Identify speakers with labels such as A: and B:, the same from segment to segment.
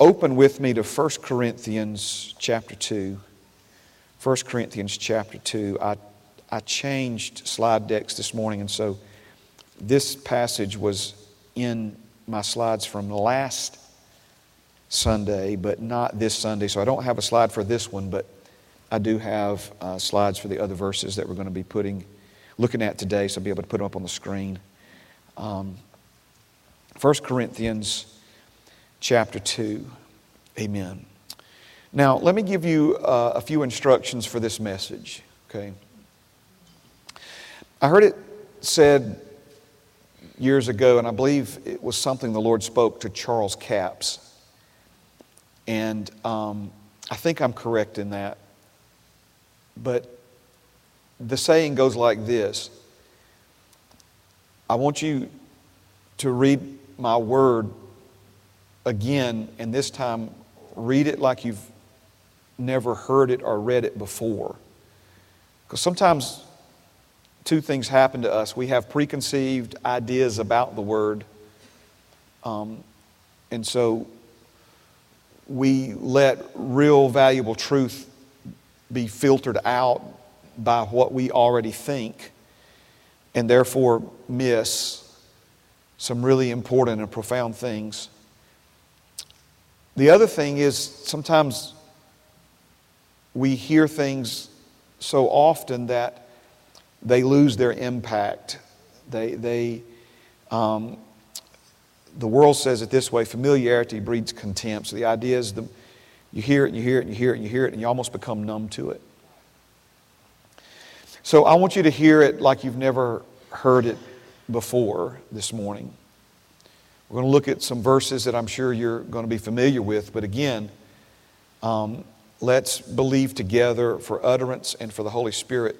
A: open with me to 1 Corinthians chapter 2. 1 Corinthians chapter 2. I, I changed slide decks this morning, and so this passage was in my slides from last Sunday, but not this Sunday. So I don't have a slide for this one, but I do have uh, slides for the other verses that we're going to be putting, looking at today, so I'll be able to put them up on the screen. Um, 1 Corinthians chapter 2. Amen. Now, let me give you uh, a few instructions for this message, okay? I heard it said years ago, and I believe it was something the Lord spoke to Charles Capps. And um, I think I'm correct in that. But the saying goes like this I want you to read my word again, and this time read it like you've never heard it or read it before. Because sometimes two things happen to us. We have preconceived ideas about the Word, um, and so we let real valuable truth be filtered out by what we already think, and therefore miss some really important and profound things. The other thing is sometimes we hear things so often that they lose their impact. They, they, um, the world says it this way familiarity breeds contempt. So the idea is the, you hear it and you hear it and you hear it and you hear it and you almost become numb to it. So I want you to hear it like you've never heard it before this morning. We're going to look at some verses that I'm sure you're going to be familiar with, but again, um, let's believe together for utterance and for the Holy Spirit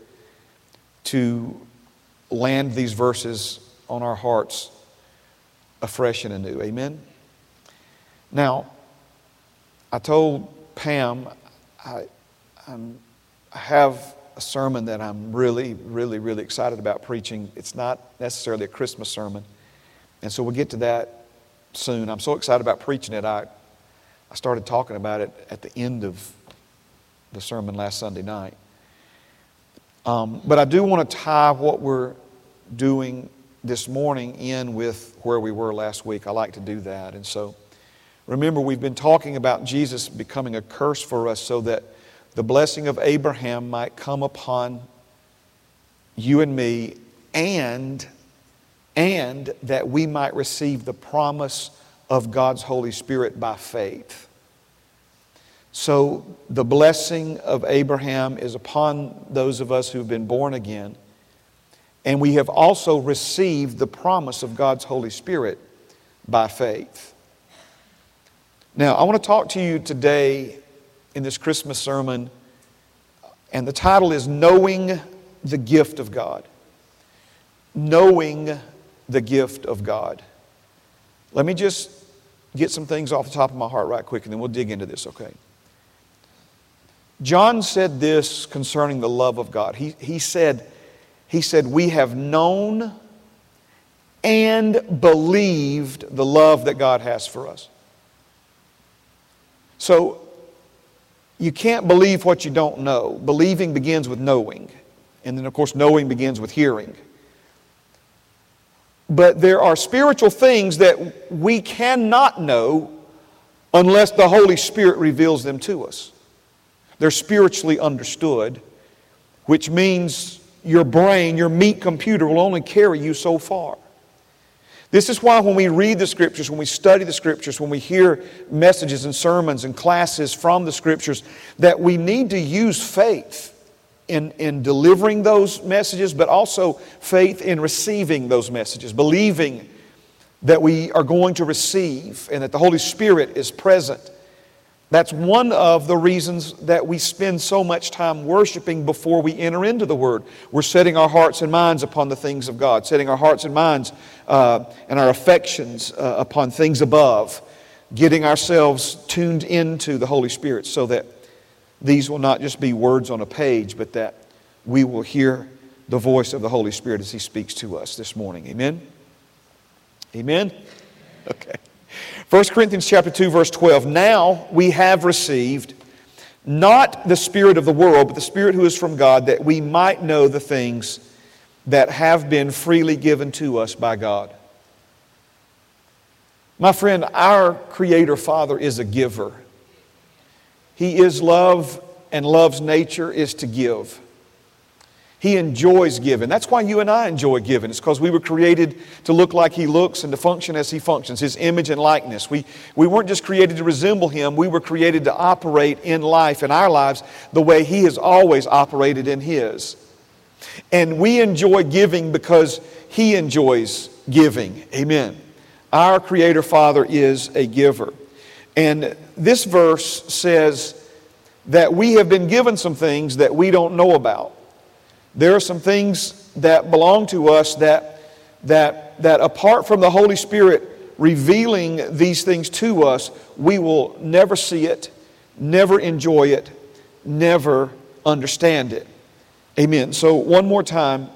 A: to land these verses on our hearts afresh and anew. Amen? Now, I told Pam I, I have a sermon that I'm really, really, really excited about preaching. It's not necessarily a Christmas sermon. And so we'll get to that soon. I'm so excited about preaching it. I, I started talking about it at the end of the sermon last Sunday night. Um, but I do want to tie what we're doing this morning in with where we were last week. I like to do that. And so remember, we've been talking about Jesus becoming a curse for us so that the blessing of Abraham might come upon you and me and and that we might receive the promise of God's Holy Spirit by faith. So, the blessing of Abraham is upon those of us who've been born again. And we have also received the promise of God's Holy Spirit by faith. Now, I want to talk to you today in this Christmas sermon, and the title is Knowing the Gift of God. Knowing the gift of God. Let me just get some things off the top of my heart right quick, and then we'll dig into this, okay? John said this concerning the love of God. He, he, said, he said, We have known and believed the love that God has for us. So, you can't believe what you don't know. Believing begins with knowing. And then, of course, knowing begins with hearing. But there are spiritual things that we cannot know unless the Holy Spirit reveals them to us. They're spiritually understood, which means your brain, your meat computer, will only carry you so far. This is why when we read the Scriptures, when we study the Scriptures, when we hear messages and sermons and classes from the Scriptures, that we need to use faith in, in delivering those messages, but also faith in receiving those messages, believing that we are going to receive and that the Holy Spirit is present that's one of the reasons that we spend so much time worshiping before we enter into the Word. We're setting our hearts and minds upon the things of God, setting our hearts and minds uh, and our affections uh, upon things above, getting ourselves tuned into the Holy Spirit so that these will not just be words on a page, but that we will hear the voice of the Holy Spirit as He speaks to us this morning. Amen? Amen? Okay. 1 Corinthians chapter 2 verse 12. Now we have received not the spirit of the world, but the spirit who is from God that we might know the things that have been freely given to us by God. My friend, our creator father is a giver. He is love and love's nature is to give. He enjoys giving. That's why you and I enjoy giving. It's because we were created to look like He looks and to function as He functions, His image and likeness. We, we weren't just created to resemble Him, we were created to operate in life, in our lives, the way He has always operated in His. And we enjoy giving because He enjoys giving. Amen. Our Creator Father is a giver. And this verse says that we have been given some things that we don't know about. There are some things that belong to us that, that, that apart from the Holy Spirit revealing these things to us, we will never see it, never enjoy it, never understand it. Amen. So, one more time,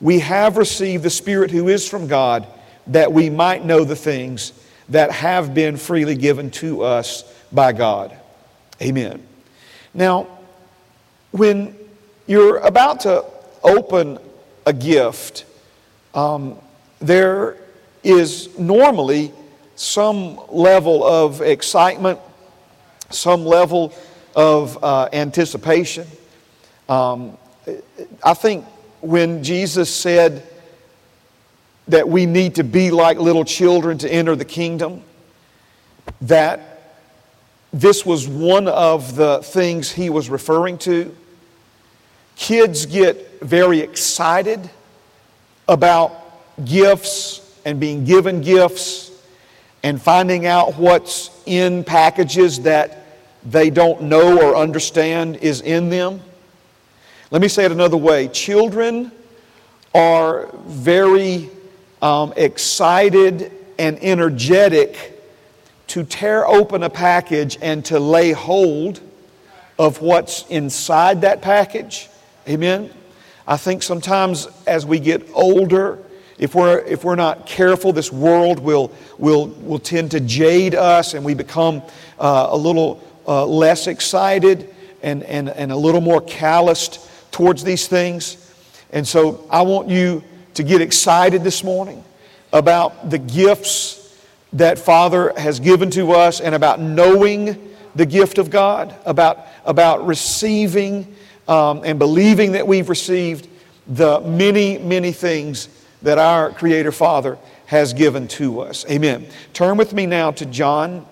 A: we have received the Spirit who is from God that we might know the things that have been freely given to us by God. Amen. Now, when you're about to open a gift, um, there is normally some level of excitement, some level of uh, anticipation. Um, I think when Jesus said that we need to be like little children to enter the kingdom, that this was one of the things he was referring to. Kids get very excited about gifts and being given gifts and finding out what's in packages that they don't know or understand is in them. Let me say it another way children are very um, excited and energetic to tear open a package and to lay hold of what's inside that package Amen? I think sometimes as we get older, if we're, if we're not careful, this world will, will, will tend to jade us and we become uh, a little uh, less excited and, and, and a little more calloused towards these things. And so I want you to get excited this morning about the gifts that Father has given to us and about knowing the gift of God, about, about receiving um, and believing that we've received the many, many things that our Creator Father has given to us. Amen. Turn with me now to John,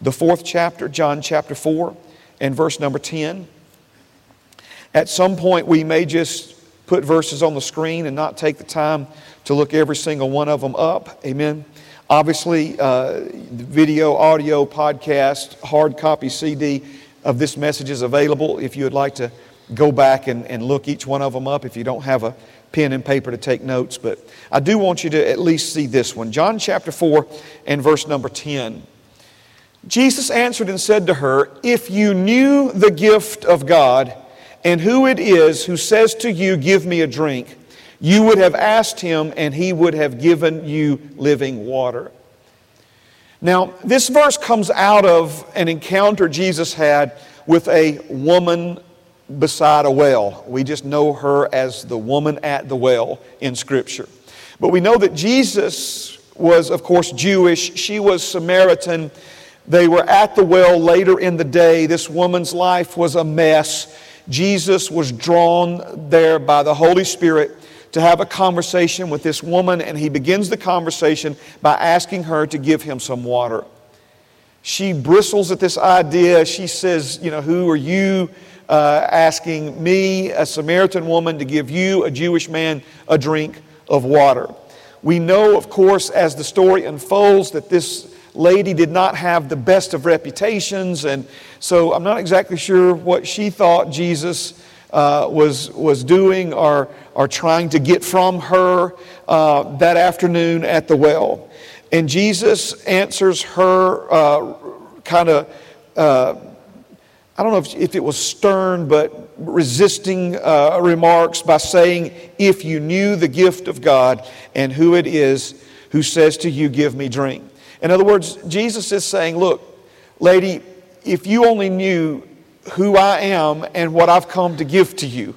A: the fourth chapter, John chapter 4, and verse number 10. At some point, we may just put verses on the screen and not take the time to look every single one of them up. Amen. Obviously, uh, video, audio, podcast, hard copy CD of this message is available if you would like to go back and, and look each one of them up if you don't have a pen and paper to take notes. But I do want you to at least see this one. John chapter 4 and verse number 10. Jesus answered and said to her, If you knew the gift of God and who it is who says to you, Give me a drink, you would have asked him and he would have given you living water. Now, this verse comes out of an encounter Jesus had with a woman beside a well. We just know her as the woman at the well in Scripture. But we know that Jesus was, of course, Jewish. She was Samaritan. They were at the well later in the day. This woman's life was a mess. Jesus was drawn there by the Holy Spirit to have a conversation with this woman, and he begins the conversation by asking her to give him some water. She bristles at this idea. She says, You know, who are you? uh, asking me, a Samaritan woman, to give you, a Jewish man, a drink of water. We know, of course, as the story unfolds, that this lady did not have the best of reputations, and so I'm not exactly sure what she thought Jesus uh, was, was doing or, or trying to get from her uh, that afternoon at the well. And Jesus answers her uh, kind of uh, I don't know if, if it was stern, but resisting uh, remarks by saying, If you knew the gift of God and who it is who says to you, Give me drink. In other words, Jesus is saying, Look, lady, if you only knew who I am and what I've come to give to you,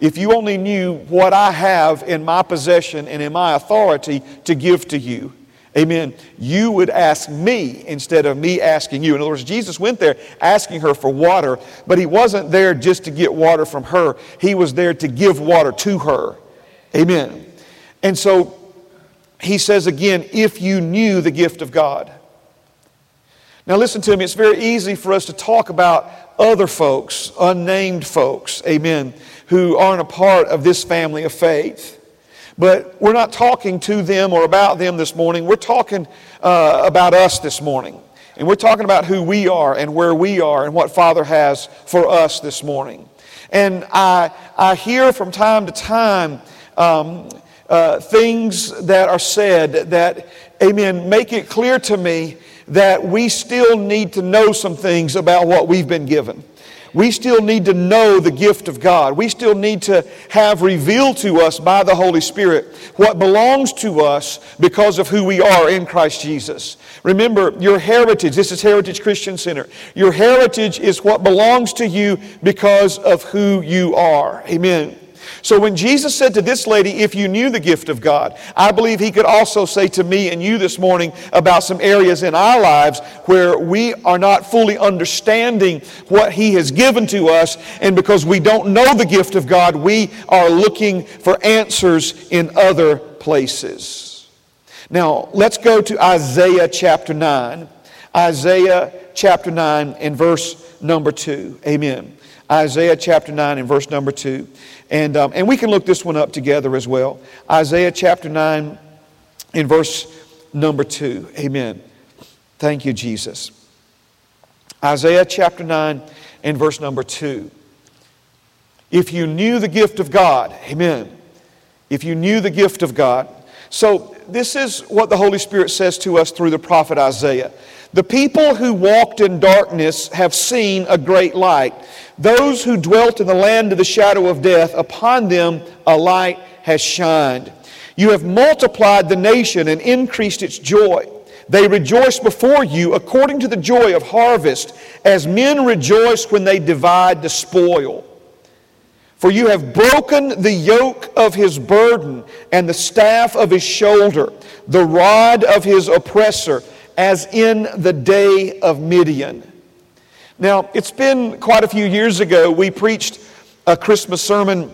A: if you only knew what I have in my possession and in my authority to give to you, amen, you would ask me instead of me asking you. In other words, Jesus went there asking her for water, but he wasn't there just to get water from her, he was there to give water to her. Amen. And so he says again, if you knew the gift of God. Now, listen to me, it's very easy for us to talk about other folks, unnamed folks, amen, who aren't a part of this family of faith. But we're not talking to them or about them this morning. We're talking uh, about us this morning. And we're talking about who we are and where we are and what Father has for us this morning. And I, I hear from time to time um, uh, things that are said that, amen, make it clear to me that we still need to know some things about what we've been given. We still need to know the gift of God. We still need to have revealed to us by the Holy Spirit what belongs to us because of who we are in Christ Jesus. Remember, your heritage, this is Heritage Christian Center. Your heritage is what belongs to you because of who you are. Amen. So when Jesus said to this lady, If you knew the gift of God, I believe he could also say to me and you this morning about some areas in our lives where we are not fully understanding what he has given to us. And because we don't know the gift of God, we are looking for answers in other places. Now, let's go to Isaiah chapter 9. Isaiah chapter 9 and verse number 2. Amen. Isaiah chapter 9 and verse number 2. And, um, and we can look this one up together as well. Isaiah chapter 9 in verse number 2. Amen. Thank you, Jesus. Isaiah chapter 9 and verse number 2. If you knew the gift of God, amen. If you knew the gift of God. So, this is what the Holy Spirit says to us through the prophet Isaiah. The people who walked in darkness have seen a great light. Those who dwelt in the land of the shadow of death, upon them a light has shined. You have multiplied the nation and increased its joy. They rejoice before you according to the joy of harvest, as men rejoice when they divide the spoil. For you have broken the yoke of his burden and the staff of his shoulder, the rod of his oppressor as in the day of Midian. Now, it's been quite a few years ago, we preached a Christmas sermon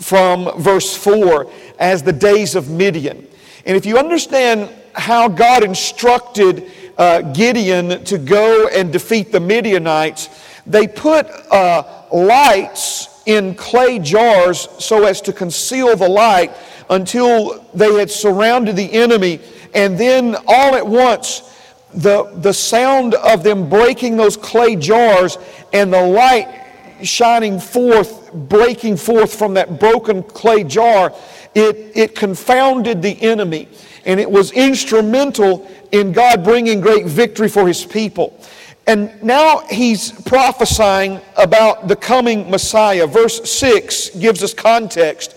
A: from verse 4 as the days of Midian. And if you understand how God instructed uh, Gideon to go and defeat the Midianites, they put uh, lights in clay jars so as to conceal the light until they had surrounded the enemy and then all at once, the, the sound of them breaking those clay jars and the light shining forth, breaking forth from that broken clay jar, it, it confounded the enemy. And it was instrumental in God bringing great victory for his people. And now he's prophesying about the coming Messiah. Verse 6 gives us context.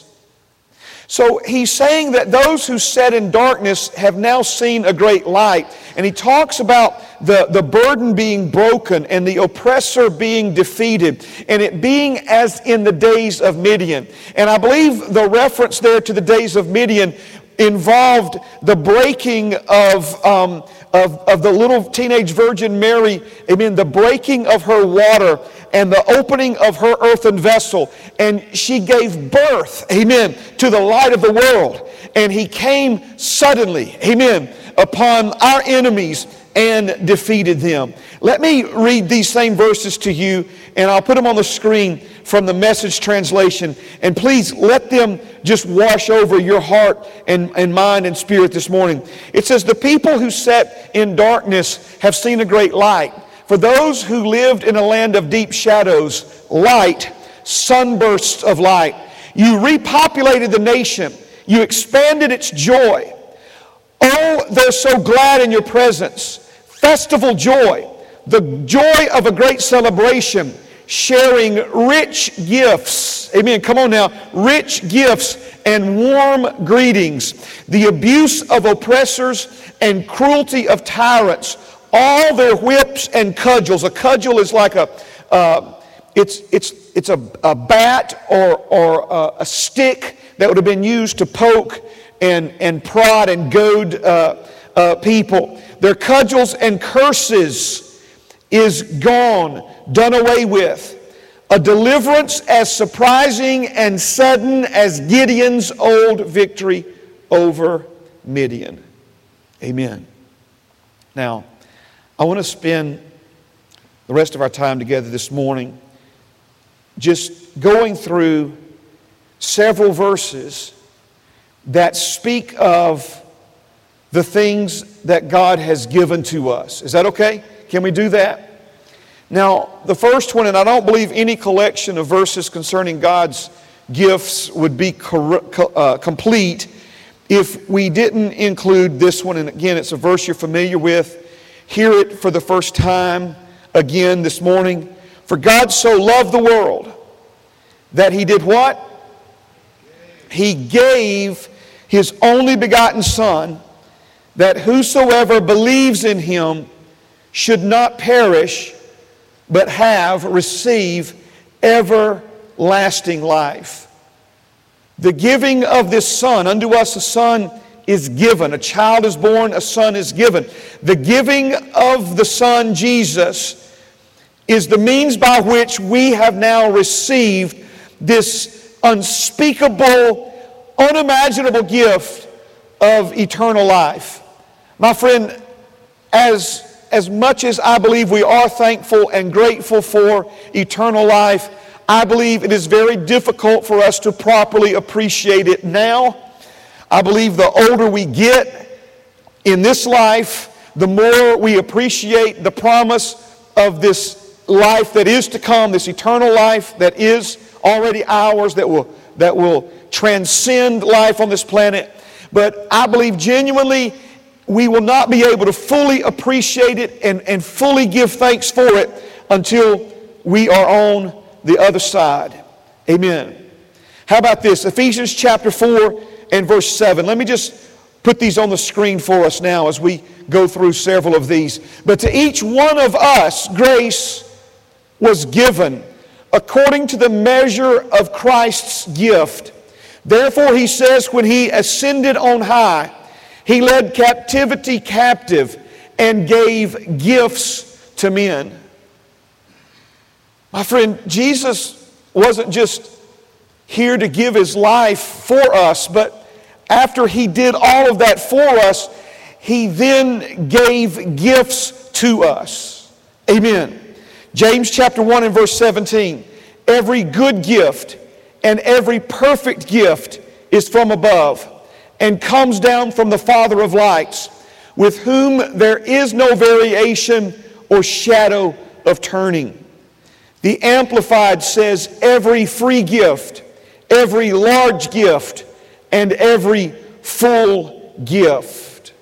A: So he's saying that those who sat in darkness have now seen a great light. And he talks about the, the burden being broken and the oppressor being defeated and it being as in the days of Midian. And I believe the reference there to the days of Midian involved the breaking of, um, of, of the little teenage virgin Mary, amen, the breaking of her water and the opening of her earthen vessel. And she gave birth, amen, to the light of the world. And he came suddenly, amen, upon our enemies and defeated them. Let me read these same verses to you, and I'll put them on the screen from the message translation. And please let them just wash over your heart and, and mind and spirit this morning. It says, The people who sat in darkness have seen a great light. For those who lived in a land of deep shadows, light, sunbursts of light. You repopulated the nation, you expanded its joy. Oh, they're so glad in your presence. Festival joy, the joy of a great celebration, sharing rich gifts. Amen. Come on now. Rich gifts and warm greetings. The abuse of oppressors and cruelty of tyrants. All their whips and cudgels. A cudgel is like a, uh, it's, it's, it's a, a bat or, or a, a stick that would have been used to poke and, and prod and goad uh, uh, people. Their cudgels and curses is gone, done away with. A deliverance as surprising and sudden as Gideon's old victory over Midian. Amen. Now, I want to spend the rest of our time together this morning just going through several verses that speak of the things that God has given to us. Is that okay? Can we do that? Now, the first one, and I don't believe any collection of verses concerning God's gifts would be uh, complete if we didn't include this one. And again, it's a verse you're familiar with. Hear it for the first time again this morning. For God so loved the world that he did what? He gave his only begotten Son, that whosoever believes in him should not perish, but have, receive everlasting life. The giving of this Son, unto us a Son is given, a child is born, a Son is given. The giving of the Son, Jesus, is the means by which we have now received this unspeakable unimaginable gift of eternal life. My friend, as, as much as I believe we are thankful and grateful for eternal life, I believe it is very difficult for us to properly appreciate it now. I believe the older we get in this life, the more we appreciate the promise of this life that is to come, this eternal life that is already ours, that will, that will transcend life on this planet. But I believe genuinely we will not be able to fully appreciate it and, and fully give thanks for it until we are on the other side. Amen. How about this? Ephesians chapter 4 and verse 7. Let me just put these on the screen for us now as we go through several of these. But to each one of us, grace was given according to the measure of Christ's gift. Therefore, he says, when he ascended on high, he led captivity captive and gave gifts to men. My friend, Jesus wasn't just here to give his life for us, but after he did all of that for us, he then gave gifts to us. Amen. James chapter 1 and verse 17. Every good gift and every perfect gift is from above and comes down from the Father of lights, with whom there is no variation or shadow of turning. The Amplified says, every free gift, every large gift, and every full gift.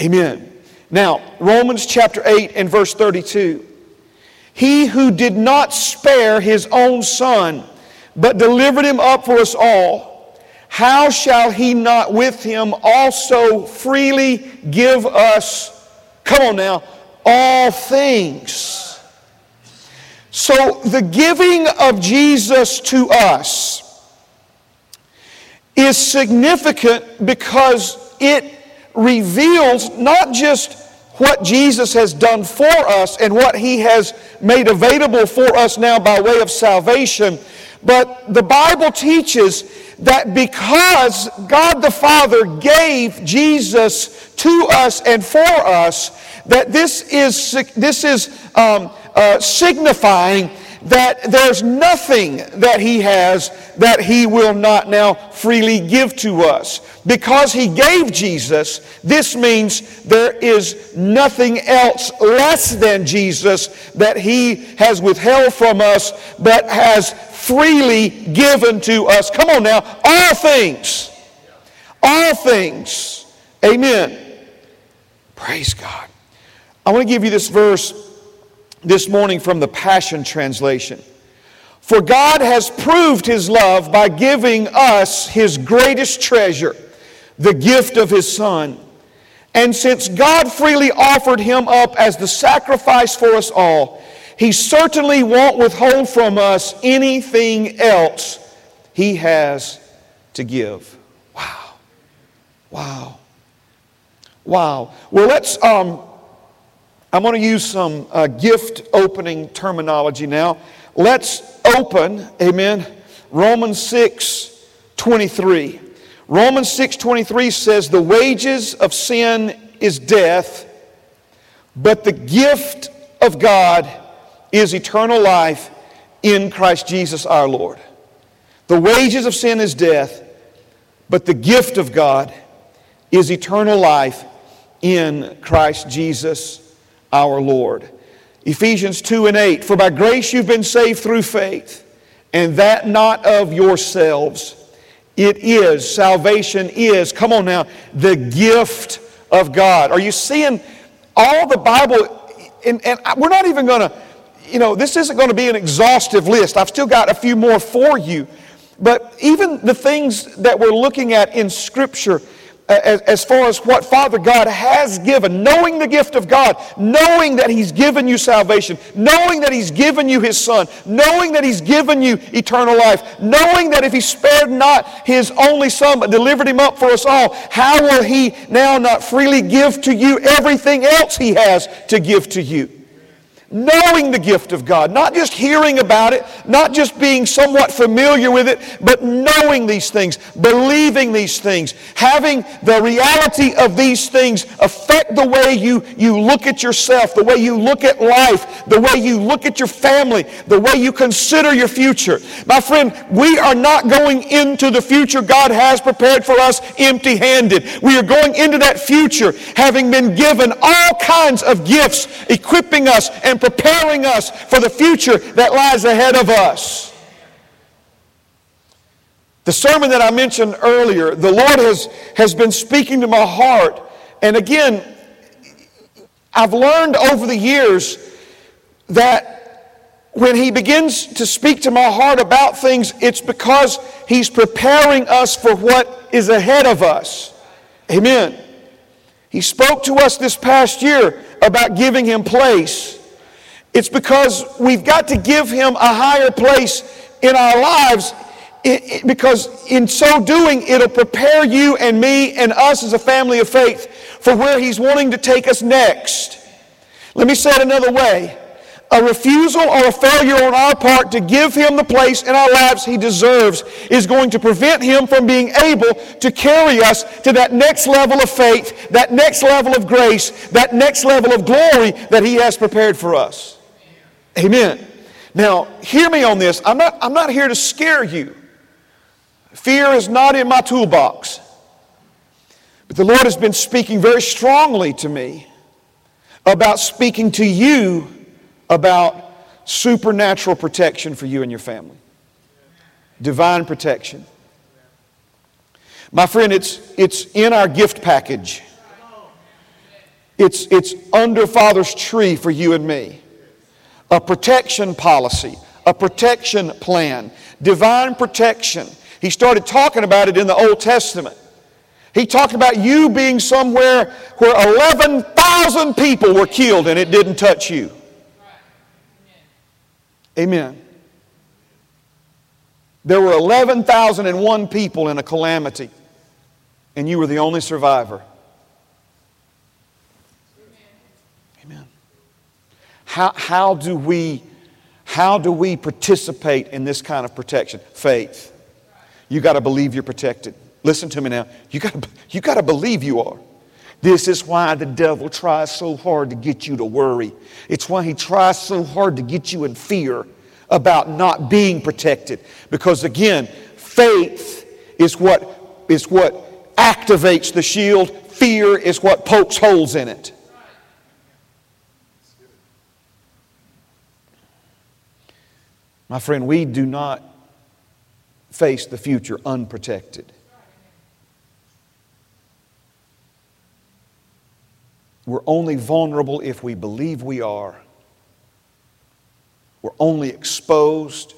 A: Amen. Now, Romans chapter 8 and verse 32. He who did not spare his own son, but delivered him up for us all, how shall he not with him also freely give us, come on now, all things? So the giving of Jesus to us is significant because it reveals not just what Jesus has done for us and what he has made available for us now by way of salvation. But the Bible teaches that because God the Father gave Jesus to us and for us, that this is, this is um, uh, signifying that there's nothing that he has that he will not now freely give to us. Because he gave Jesus, this means there is nothing else less than Jesus that he has withheld from us, but has freely given to us. Come on now, all things. All things. Amen. Praise God. I want to give you this verse this morning from the Passion Translation. For God has proved his love by giving us his greatest treasure, the gift of his Son. And since God freely offered him up as the sacrifice for us all, he certainly won't withhold from us anything else he has to give. Wow. Wow. Wow. Well, let's um, I'm going to use some uh, gift opening terminology now. Let's open, amen, Romans 6 23. Romans 6 23 says, The wages of sin is death, but the gift of God is eternal life in Christ Jesus our Lord. The wages of sin is death, but the gift of God is eternal life in Christ Jesus our Lord. Ephesians 2 and 8 For by grace you've been saved through faith, and that not of yourselves. It is, salvation is, come on now, the gift of God. Are you seeing all the Bible? And, and we're not even going to, you know, this isn't going to be an exhaustive list. I've still got a few more for you. But even the things that we're looking at in Scripture, as, as far as what Father God has given, knowing the gift of God, knowing that He's given you salvation, knowing that He's given you His Son, knowing that He's given you eternal life, knowing that if He spared not His only Son but delivered Him up for us all, how will He now not freely give to you everything else He has to give to you? Knowing the gift of God, not just hearing about it, not just being somewhat familiar with it, but knowing these things, believing these things, having the reality of these things affect the way you, you look at yourself, the way you look at life, the way you look at your family, the way you consider your future. My friend, we are not going into the future God has prepared for us empty handed. We are going into that future having been given all kinds of gifts, equipping us and and preparing us for the future that lies ahead of us. The sermon that I mentioned earlier, the Lord has, has been speaking to my heart. And again, I've learned over the years that when He begins to speak to my heart about things, it's because He's preparing us for what is ahead of us. Amen. He spoke to us this past year about giving Him place. It's because we've got to give Him a higher place in our lives it, it, because in so doing, it'll prepare you and me and us as a family of faith for where He's wanting to take us next. Let me say it another way. A refusal or a failure on our part to give Him the place in our lives He deserves is going to prevent Him from being able to carry us to that next level of faith, that next level of grace, that next level of glory that He has prepared for us. Amen. Now, hear me on this. I'm not, I'm not here to scare you. Fear is not in my toolbox. But the Lord has been speaking very strongly to me about speaking to you about supernatural protection for you and your family. Divine protection. My friend, it's, it's in our gift package. It's, it's under Father's tree for you and me a protection policy, a protection plan, divine protection. He started talking about it in the Old Testament. He talked about you being somewhere where 11,000 people were killed and it didn't touch you. Amen. There were 11,001 people in a calamity, and you were the only survivor. How, how, do we, how do we participate in this kind of protection? Faith. You got to believe you're protected. Listen to me now. You got you to believe you are. This is why the devil tries so hard to get you to worry. It's why he tries so hard to get you in fear about not being protected. Because again, faith is what, is what activates the shield, fear is what pokes holes in it. My friend, we do not face the future unprotected. We're only vulnerable if we believe we are. We're only exposed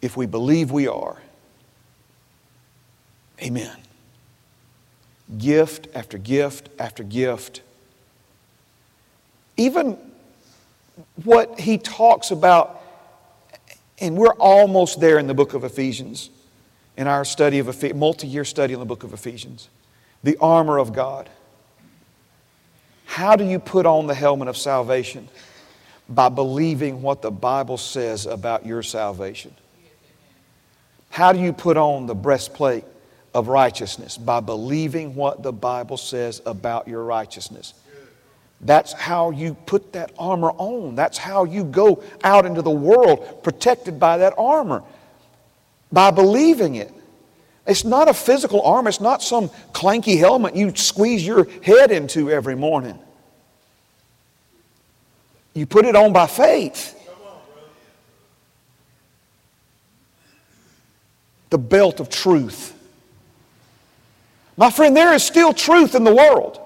A: if we believe we are. Amen. Gift after gift after gift. Even what he talks about, and we're almost there in the book of Ephesians, in our study of a multi year study in the book of Ephesians, the armor of God. How do you put on the helmet of salvation? By believing what the Bible says about your salvation. How do you put on the breastplate of righteousness? By believing what the Bible says about your righteousness. That's how you put that armor on. That's how you go out into the world protected by that armor. By believing it. It's not a physical armor, it's not some clanky helmet you squeeze your head into every morning. You put it on by faith. The belt of truth. My friend, there is still truth in the world.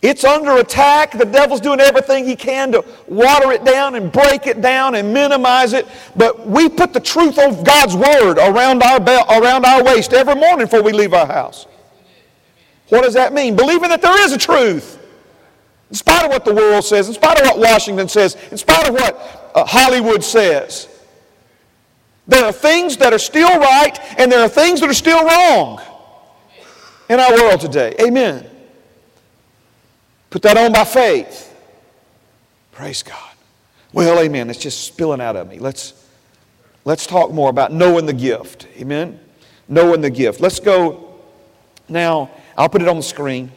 A: It's under attack. The devil's doing everything he can to water it down and break it down and minimize it. But we put the truth of God's word around our belt, around our waist every morning before we leave our house. What does that mean? Believing that there is a truth. In spite of what the world says, in spite of what Washington says, in spite of what uh, Hollywood says, there are things that are still right and there are things that are still wrong in our world today. Amen. Put that on by faith. Praise God. Well, amen. It's just spilling out of me. Let's, let's talk more about knowing the gift. Amen. Knowing the gift. Let's go now. I'll put it on the screen.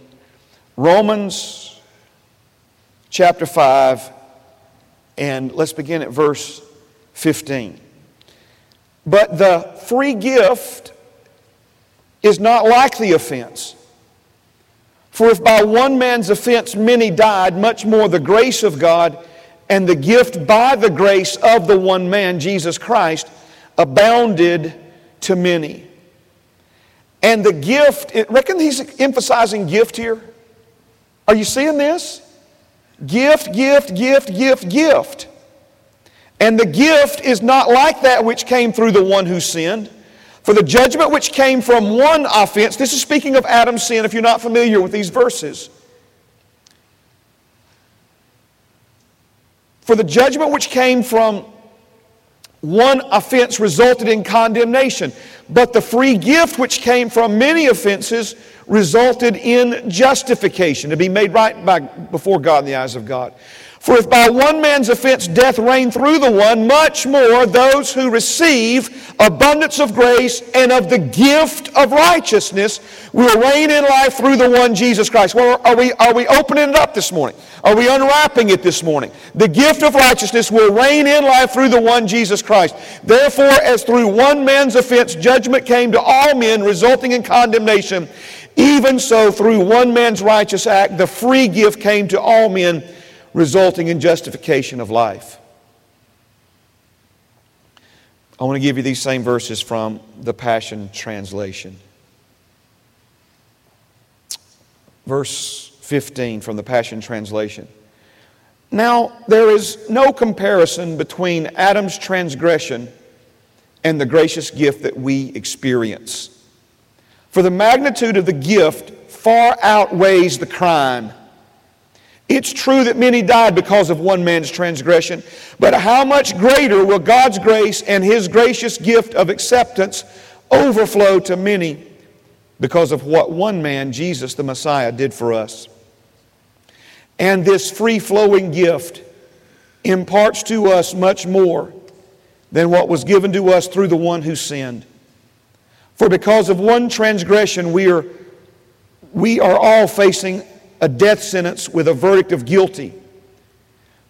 A: Romans chapter 5, and let's begin at verse 15. But the free gift is not like the offense. For if by one man's offense many died, much more the grace of God and the gift by the grace of the one man, Jesus Christ, abounded to many. And the gift, reckon he's emphasizing gift here? Are you seeing this? Gift, gift, gift, gift, gift. And the gift is not like that which came through the one who sinned. For the judgment which came from one offense, this is speaking of Adam's sin if you're not familiar with these verses. For the judgment which came from one offense resulted in condemnation, but the free gift which came from many offenses resulted in justification, to be made right by, before God in the eyes of God. For if by one man's offense death reigned through the one, much more those who receive abundance of grace and of the gift of righteousness will reign in life through the one Jesus Christ. Well, are we, are we opening it up this morning? Are we unwrapping it this morning? The gift of righteousness will reign in life through the one Jesus Christ. Therefore, as through one man's offense judgment came to all men, resulting in condemnation, even so through one man's righteous act the free gift came to all men resulting in justification of life. I want to give you these same verses from the Passion Translation. Verse 15 from the Passion Translation. Now, there is no comparison between Adam's transgression and the gracious gift that we experience. For the magnitude of the gift far outweighs the crime it's true that many died because of one man's transgression, but how much greater will God's grace and His gracious gift of acceptance overflow to many because of what one man, Jesus the Messiah, did for us? And this free flowing gift imparts to us much more than what was given to us through the one who sinned. For because of one transgression, we are, we are all facing a death sentence with a verdict of guilty.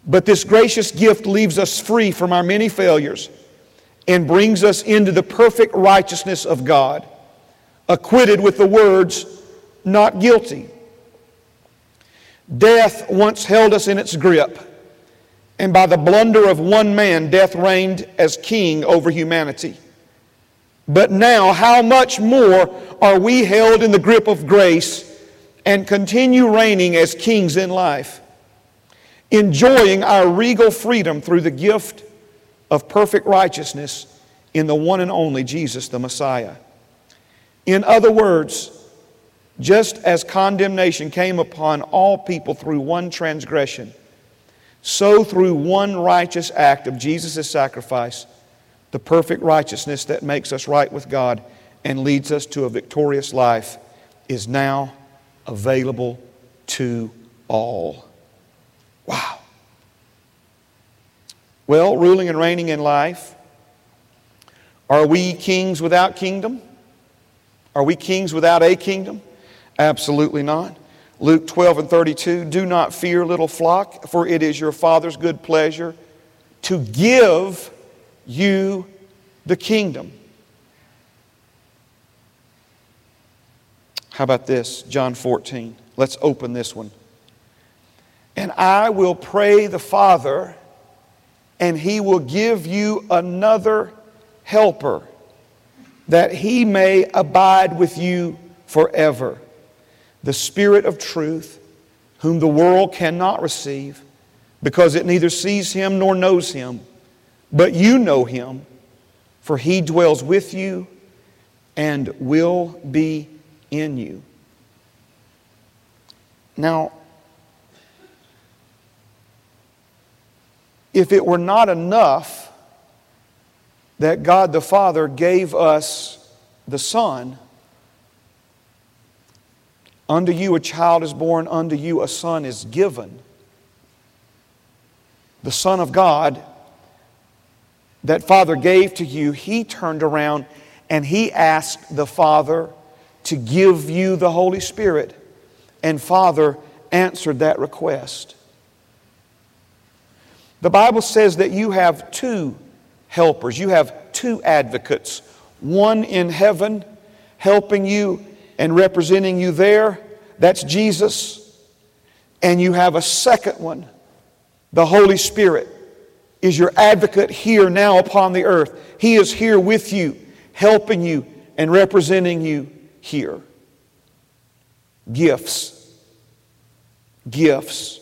A: But this gracious gift leaves us free from our many failures and brings us into the perfect righteousness of God, acquitted with the words, not guilty. Death once held us in its grip, and by the blunder of one man, death reigned as king over humanity. But now, how much more are we held in the grip of grace and continue reigning as kings in life? enjoying our regal freedom through the gift of perfect righteousness in the one and only Jesus the Messiah. In other words, just as condemnation came upon all people through one transgression, so through one righteous act of Jesus' sacrifice, the perfect righteousness that makes us right with God and leads us to a victorious life is now available to all. Wow. Well, ruling and reigning in life, are we kings without kingdom? Are we kings without a kingdom? Absolutely not. Luke 12 and 32 Do not fear, little flock, for it is your Father's good pleasure to give you the kingdom. How about this? John 14. Let's open this one. And I will pray the Father, and he will give you another helper, that he may abide with you forever. The Spirit of truth, whom the world cannot receive, because it neither sees him nor knows him. But you know him, for he dwells with you and will be in you. Now, if it were not enough that God the Father gave us the Son, unto you a child is born, unto you a son is given. The Son of God that Father gave to you, He turned around and He asked the Father to give you the Holy Spirit. And Father answered that request. The Bible says that you have two helpers, you have two advocates, one in heaven helping you and representing you there. That's Jesus. And you have a second one, the Holy Spirit is your advocate here now upon the earth. He is here with you, helping you and representing you here. Gifts. Gifts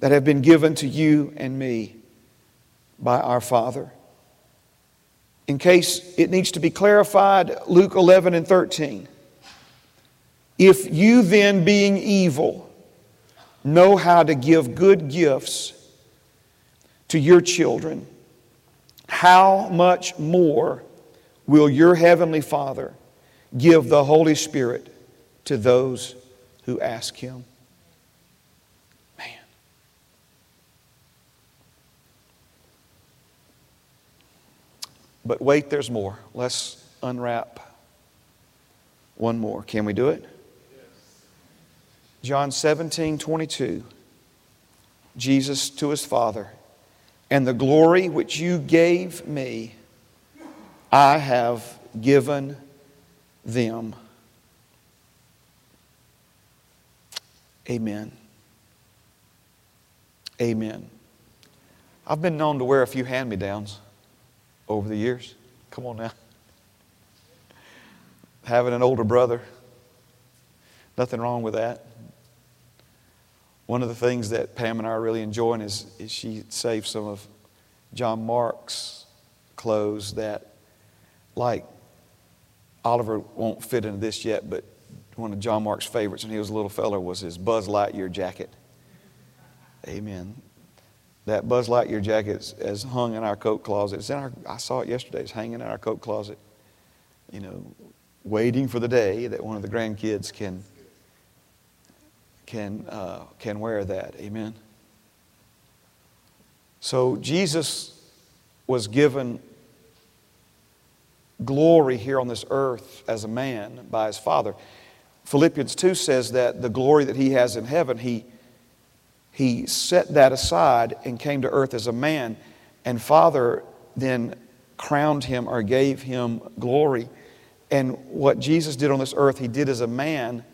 A: that have been given to you and me by our Father. In case it needs to be clarified, Luke 11 and 13. If you then, being evil, know how to give good gifts to your children, how much more will your heavenly Father give the Holy Spirit to those who ask Him? Man. But wait, there's more. Let's unwrap one more. Can we do it? John 17, 22. Jesus to his Father, and the glory which you gave me, I have given them. Amen. Amen. I've been known to wear a few hand me downs over the years. Come on now. Having an older brother, nothing wrong with that. One of the things that Pam and I are really enjoying is, is she saved some of John Mark's clothes that, like, Oliver won't fit into this yet, but one of John Mark's favorites when he was a little feller was his Buzz Lightyear jacket. Amen that Buzz Lightyear jacket is, hung in our coat closet. It's in our, I saw it yesterday. It's hanging in our coat closet, you know, waiting for the day that one of the grandkids can, can, uh, can wear that. Amen. So Jesus was given glory here on this earth as a man by his Father. Philippians 2 says that the glory that he has in heaven, he, he set that aside and came to earth as a man. And Father then crowned him or gave him glory. And what Jesus did on this earth, he did as a man,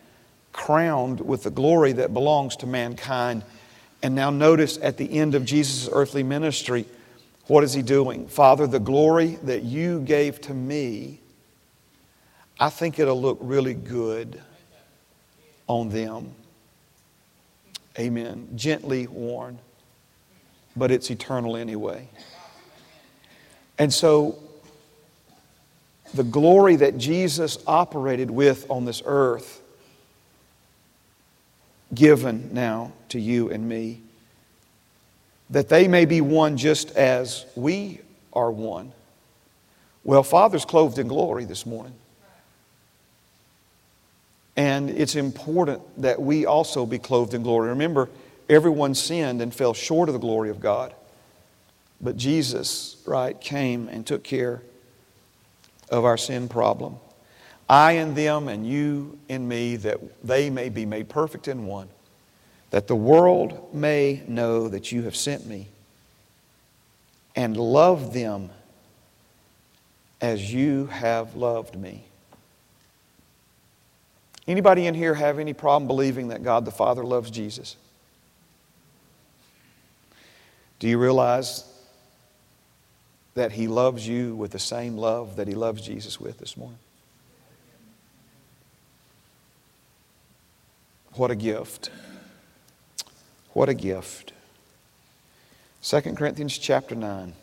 A: crowned with the glory that belongs to mankind. And now notice at the end of Jesus' earthly ministry, what is he doing? Father, the glory that you gave to me, I think it'll look really good on them. Amen. Gently worn, but it's eternal anyway. And so, the glory that Jesus operated with on this earth, given now to you and me, that they may be one just as we are one. Well, Father's clothed in glory this morning. And it's important that we also be clothed in glory. Remember, everyone sinned and fell short of the glory of God. But Jesus, right, came and took care of our sin problem. I in them and you in me, that they may be made perfect in one, that the world may know that you have sent me and love them as you have loved me. Anybody in here have any problem believing that God the Father loves Jesus? Do you realize that He loves you with the same love that He loves Jesus with this morning? What a gift. What a gift. 2 Corinthians chapter 9.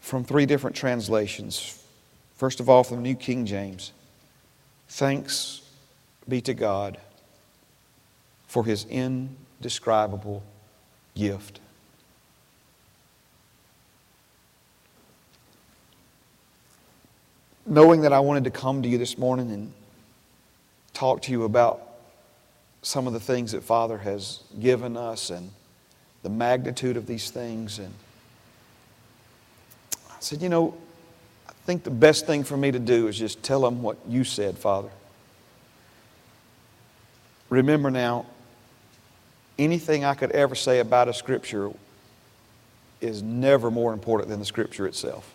A: From three different translations. First of all, from the New King James Thanks be to God for his indescribable gift. Knowing that I wanted to come to you this morning and talk to you about some of the things that Father has given us and the magnitude of these things. And I said, you know, I think the best thing for me to do is just tell them what you said, Father. Remember now, anything I could ever say about a scripture is never more important than the scripture itself.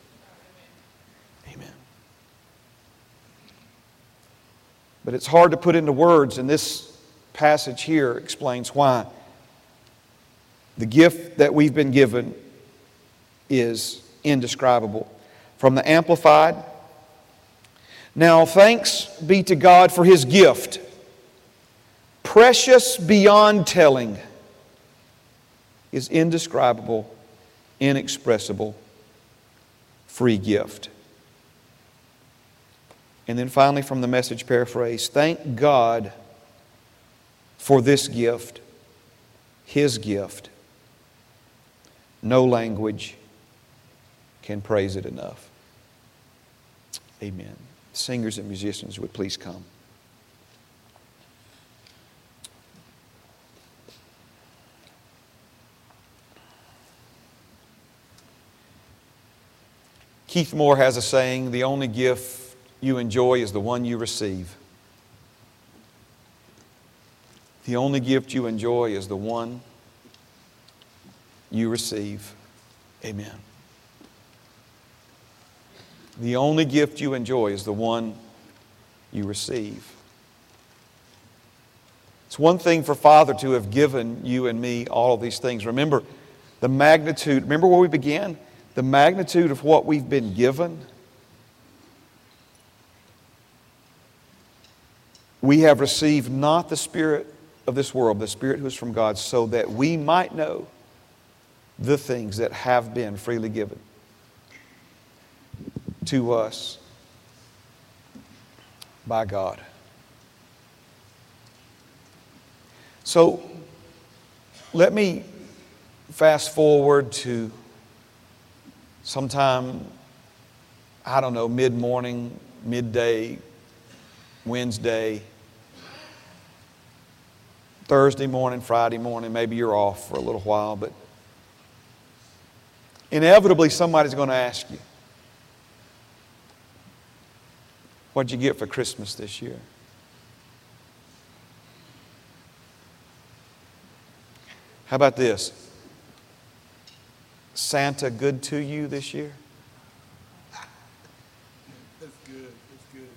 A: Amen. But it's hard to put into words, and this passage here explains why. The gift that we've been given is indescribable from the Amplified. Now, thanks be to God for His gift, precious beyond telling, is indescribable, inexpressible, free gift. And then finally, from the message paraphrase, thank God for this gift, His gift. No language can praise it enough. Amen. Singers and musicians would please come. Keith Moore has a saying the only gift you enjoy is the one you receive. The only gift you enjoy is the one you receive. Amen. The only gift you enjoy is the one you receive. It's one thing for Father to have given you and me all of these things. Remember the magnitude, remember where we began? The magnitude of what we've been given. We have received not the Spirit of this world, the Spirit who is from God, so that we might know the things that have been freely given to us by God. So let me fast forward to sometime, I don't know, mid morning, midday, Wednesday, Thursday morning, Friday morning, maybe you're off for a little while, but inevitably somebody's going to ask you, What'd you get for Christmas this year? How about this? Santa good to you this year?
B: That's good. That's good.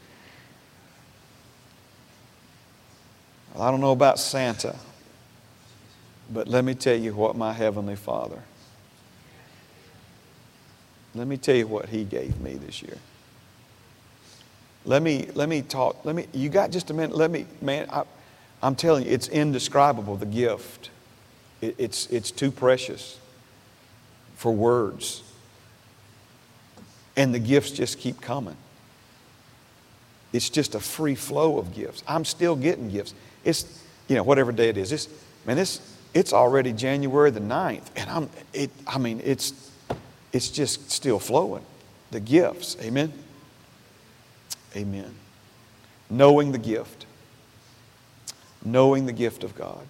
A: Well, I don't know about Santa, but let me tell you what my Heavenly Father, let me tell you what He gave me this year. Let me, let me talk. Let me, you got just a minute? Let me, man, I, I'm telling you, it's indescribable, the gift. It, it's, it's too precious for words. And the gifts just keep coming. It's just a free flow of gifts. I'm still getting gifts. It's, you know, whatever day it is. It's, man, it's, it's already January the 9th. And I'm, it, I mean, it's, it's just still flowing. The gifts. Amen. Amen. Knowing the gift. Knowing the gift of God.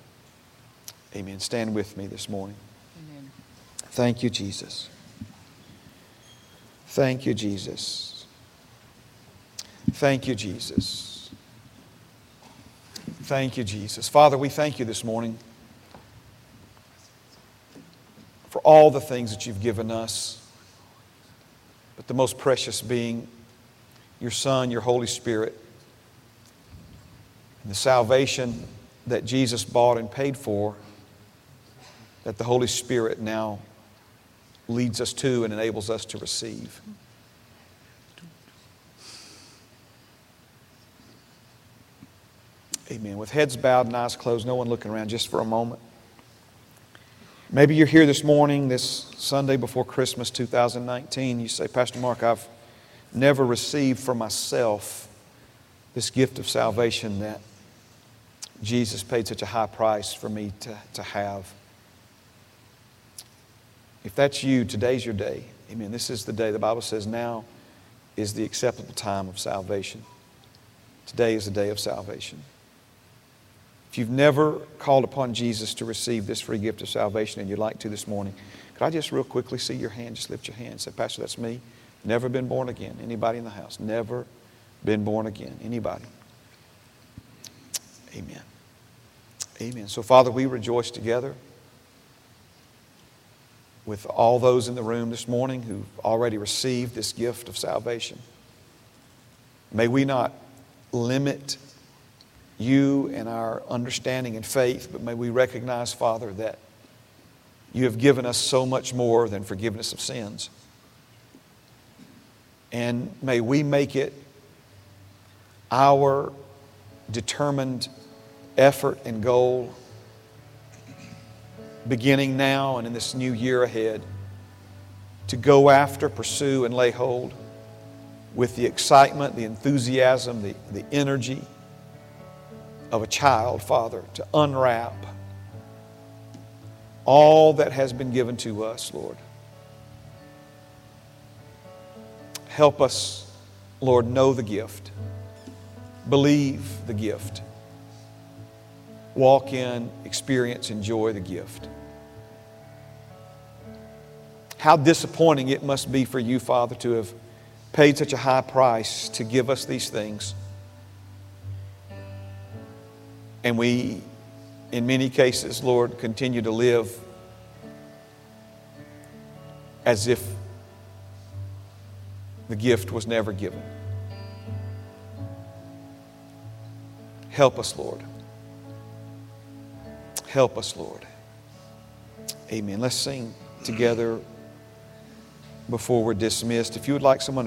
A: Amen. Stand with me this morning.
C: Amen.
A: Thank you, Jesus. Thank you, Jesus. Thank you, Jesus. Thank you, Jesus. Father, we thank you this morning for all the things that you've given us, but the most precious being your Son, your Holy Spirit, and the salvation that Jesus bought and paid for, that the Holy Spirit now leads us to and enables us to receive. Amen. With heads bowed and eyes closed, no one looking around, just for a moment. Maybe you're here this morning, this Sunday before Christmas 2019. You say, Pastor Mark, I've never received for myself this gift of salvation that Jesus paid such a high price for me to, to have. If that's you, today's your day. Amen. This is the day. The Bible says now is the acceptable time of salvation. Today is the day of salvation. If you've never called upon Jesus to receive this free gift of salvation and you'd like to this morning, could I just real quickly see your hand? Just lift your hand. Say, Pastor, that's me. Never been born again. Anybody in the house? Never been born again. Anybody? Amen. Amen. So, Father, we rejoice together with all those in the room this morning who've already received this gift of salvation. May we not limit you and our understanding and faith, but may we recognize, Father, that you have given us so much more than forgiveness of sins. And may we make it our determined effort and goal, beginning now and in this new year ahead, to go after, pursue, and lay hold with the excitement, the enthusiasm, the, the energy of a child, Father, to unwrap all that has been given to us, Lord. Help us, Lord, know the gift, believe the gift, walk in, experience, enjoy the gift. How disappointing it must be for you, Father, to have paid such a high price to give us these things. And we, in many cases, Lord, continue to live as if the gift was never given. Help us, Lord. Help us, Lord. Amen. Let's sing together before we're dismissed. If you would like someone to